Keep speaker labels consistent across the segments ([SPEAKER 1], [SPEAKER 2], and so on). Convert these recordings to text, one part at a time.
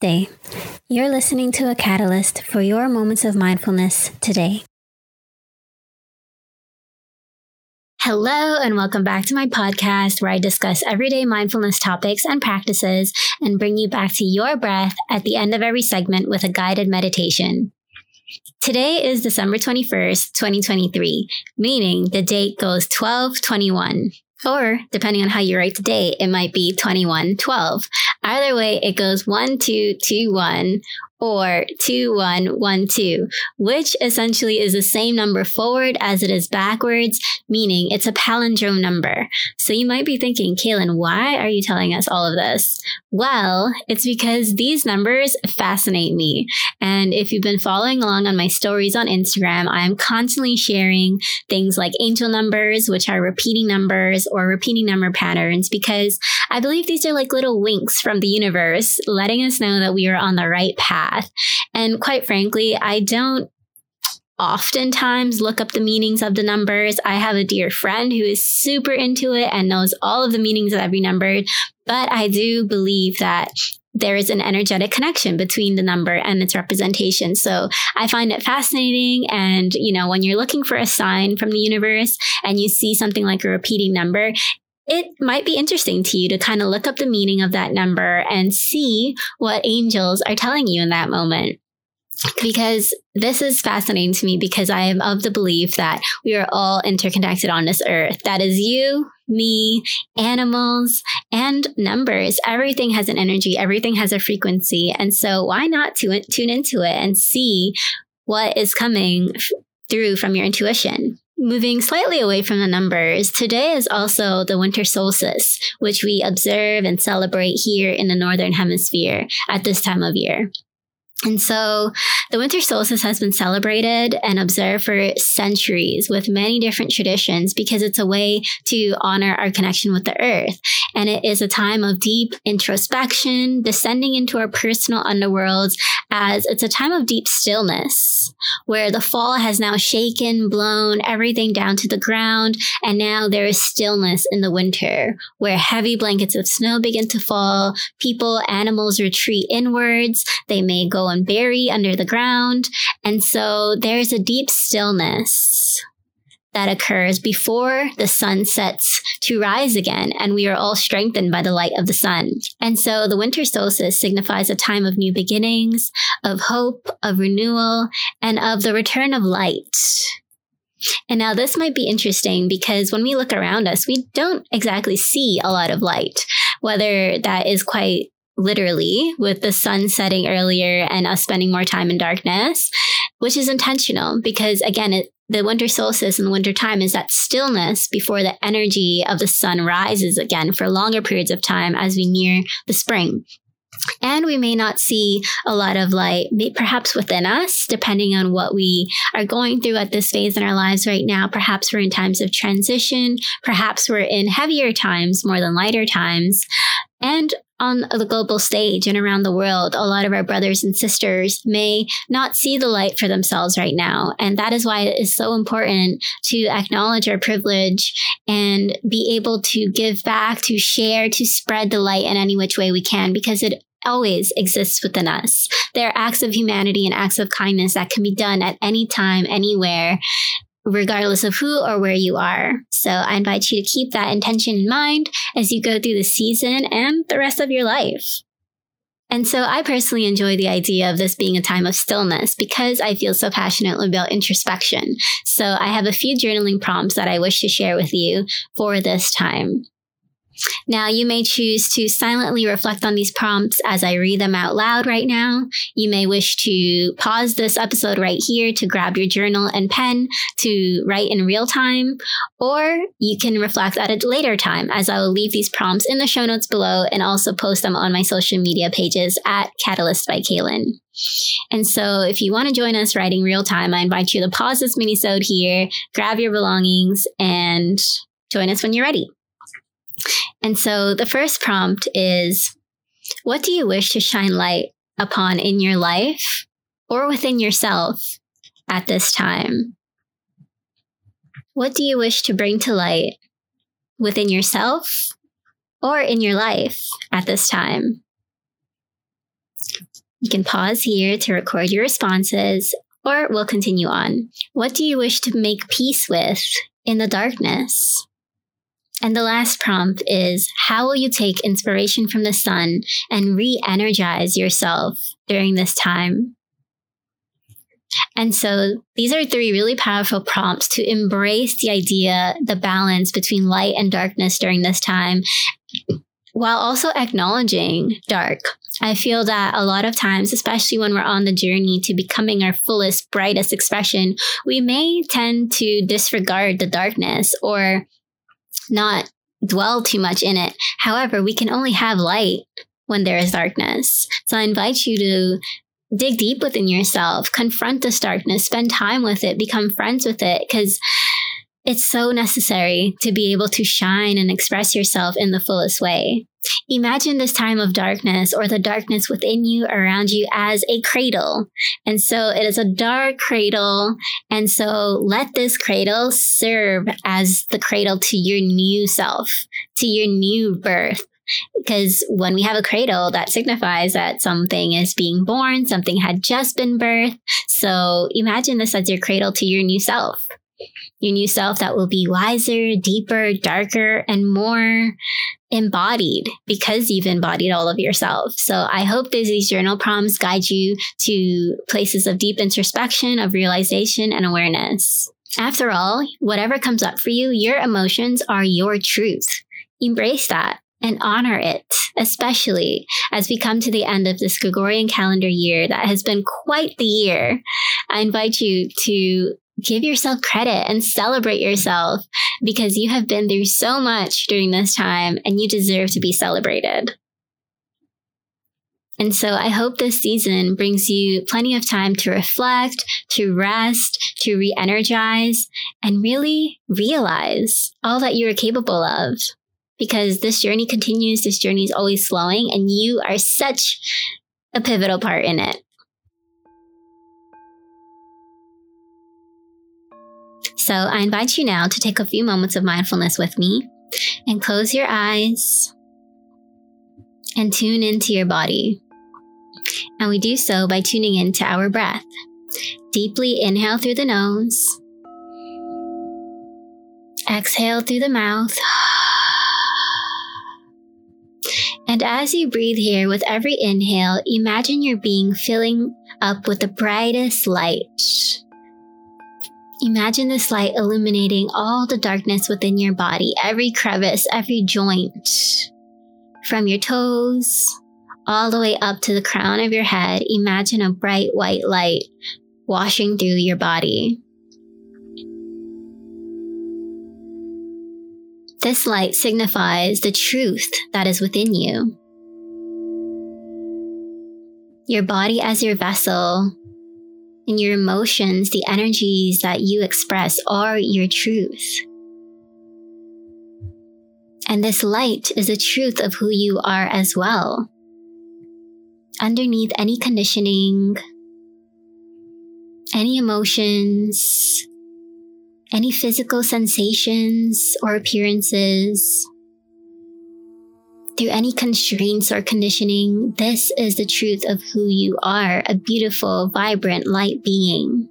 [SPEAKER 1] day. You're listening to a catalyst for your moments of mindfulness today. Hello, and welcome back to my podcast where I discuss everyday mindfulness topics and practices and bring you back to your breath at the end of every segment with a guided meditation. Today is December 21st, 2023, meaning the date goes 1221. Or, depending on how you write the date, it might be 2112. Either way, it goes 1221 or 2112, which essentially is the same number forward as it is backwards, meaning it's a palindrome number. So you might be thinking, Kaylin, why are you telling us all of this? Well, it's because these numbers fascinate me. And if you've been following along on my stories on Instagram, I am constantly sharing things like angel numbers, which are repeating numbers or repeating number patterns, because I believe these are like little winks from the universe letting us know that we are on the right path path. And quite frankly, I don't oftentimes look up the meanings of the numbers. I have a dear friend who is super into it and knows all of the meanings of every number, but I do believe that there is an energetic connection between the number and its representation. So I find it fascinating. And, you know, when you're looking for a sign from the universe and you see something like a repeating number, it might be interesting to you to kind of look up the meaning of that number and see what angels are telling you in that moment. Because this is fascinating to me because I am of the belief that we are all interconnected on this earth. That is you, me, animals, and numbers. Everything has an energy, everything has a frequency. And so why not tune, into it and see what is coming through from your intuition? Moving slightly away from the numbers, today is also the winter solstice, which we observe and celebrate here in the Northern Hemisphere at this time of year. And so the winter solstice has been celebrated and observed for centuries with many different traditions because it's a way to honor our connection with the earth. And it is a time of deep introspection, descending into our personal underworlds, as it's a time of deep stillness where the fall has now shaken, blown everything down to the ground. And now there is stillness in the winter where heavy blankets of snow begin to fall. People, animals retreat inwards. They may go and bury under the ground. And so there's a deep stillness that occurs before the sun sets to rise again, and we are all strengthened by the light of the sun. And so the winter solstice signifies a time of new beginnings, of hope, of renewal, and of the return of light. And now this might be interesting because when we look around us, we don't exactly see a lot of light, whether that is quite literally with the sun setting earlier and us spending more time in darkness, which is intentional because again, it, the winter solstice and the winter time is that stillness before the energy of the sun rises again for longer periods of time as we near the spring. And we may not see a lot of light, perhaps within us, depending on what we are going through at this phase in our lives right now. Perhaps we're in times of transition. Perhaps we're in heavier times more than lighter times. And on the global stage and around the world, a lot of our brothers and sisters may not see the light for themselves right now. And that is why it is so important to acknowledge our privilege and be able to give back, to share, to spread the light in any which way we can, because it always exists within us. There are acts of humanity and acts of kindness that can be done at any time, anywhere regardless of who or where you are. So I invite you to keep that intention in mind as you go through the season and the rest of your life. And so I personally enjoy the idea of this being a time of stillness because I feel so passionately about introspection. So I have a few journaling prompts that I wish to share with you for this time. Now, you may choose to silently reflect on these prompts as I read them out loud right now. You may wish to pause this episode right here to grab your journal and pen to write in real time, or you can reflect at a later time as I will leave these prompts in the show notes below and also post them on my social media pages at Catalyst by Kaylin. And so if you want to join us writing real time, I invite you to pause this minisode here, grab your belongings, and join us when you're ready. And so the first prompt is What do you wish to shine light upon in your life or within yourself at this time? What do you wish to bring to light within yourself or in your life at this time? You can pause here to record your responses, or we'll continue on. What do you wish to make peace with in the darkness? And the last prompt is How will you take inspiration from the sun and re energize yourself during this time? And so these are three really powerful prompts to embrace the idea, the balance between light and darkness during this time, while also acknowledging dark. I feel that a lot of times, especially when we're on the journey to becoming our fullest, brightest expression, we may tend to disregard the darkness or not dwell too much in it. However, we can only have light when there is darkness. So I invite you to dig deep within yourself, confront this darkness, spend time with it, become friends with it, because it's so necessary to be able to shine and express yourself in the fullest way. Imagine this time of darkness or the darkness within you, around you, as a cradle. And so it is a dark cradle. And so let this cradle serve as the cradle to your new self, to your new birth. Because when we have a cradle, that signifies that something is being born, something had just been birthed. So imagine this as your cradle to your new self your new self that will be wiser, deeper, darker, and more embodied because you've embodied all of yourself. So I hope these journal prompts guide you to places of deep introspection, of realization, and awareness. After all, whatever comes up for you, your emotions are your truth. Embrace that and honor it, especially as we come to the end of this Gregorian calendar year that has been quite the year. I invite you to give yourself credit and celebrate yourself because you have been through so much during this time and you deserve to be celebrated. And so I hope this season brings you plenty of time to reflect, to rest, to re energize, and really realize all that you are capable of. Because this journey continues, this journey is always flowing, and you are such a pivotal part in it. So I invite you now to take a few moments of mindfulness with me and close your eyes and tune into your body. And we do so by tuning into our breath. Deeply inhale through the nose, exhale through the mouth. And as you breathe here with every inhale, imagine your being filling up with the brightest light Imagine this light illuminating all the darkness within your body, every crevice, every joint, from your toes all the way up to the crown of your head. Imagine a bright white light washing through your body. This light signifies the truth that is within you. Your body as your vessel and your emotions, the energies that you express are your truth. And this light is the truth of who you are as well. Underneath any conditioning, any emotions, any physical sensations or appearances, through any constraints or conditioning, this is the truth of who you are a beautiful, vibrant, light being.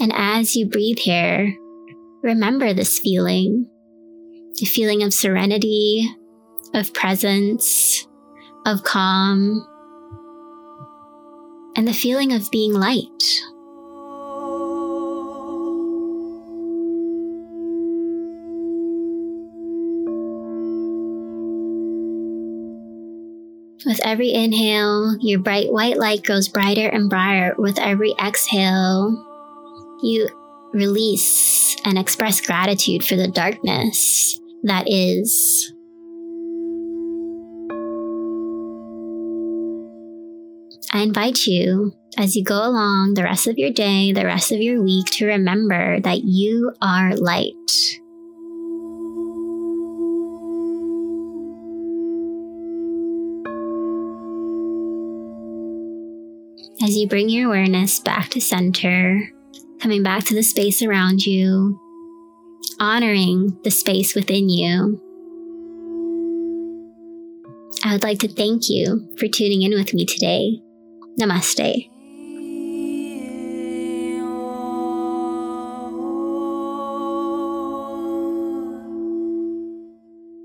[SPEAKER 1] And as you breathe here, remember this feeling the feeling of serenity, of presence, of calm, and the feeling of being light. With every inhale, your bright white light grows brighter and brighter. With every exhale, you release and express gratitude for the darkness that is. I invite you as you go along the rest of your day, the rest of your week, to remember that you are light. As you bring your awareness back to center, coming back to the space around you, honoring the space within you. I would like to thank you for tuning in with me today. Namaste.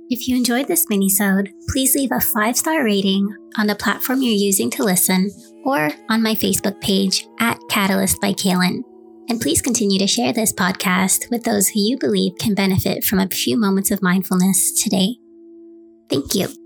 [SPEAKER 1] If you enjoyed this minisode, please leave a five-star rating on the platform you're using to listen or on my Facebook page at Catalyst by Kaylin. And please continue to share this podcast with those who you believe can benefit from a few moments of mindfulness today. Thank you.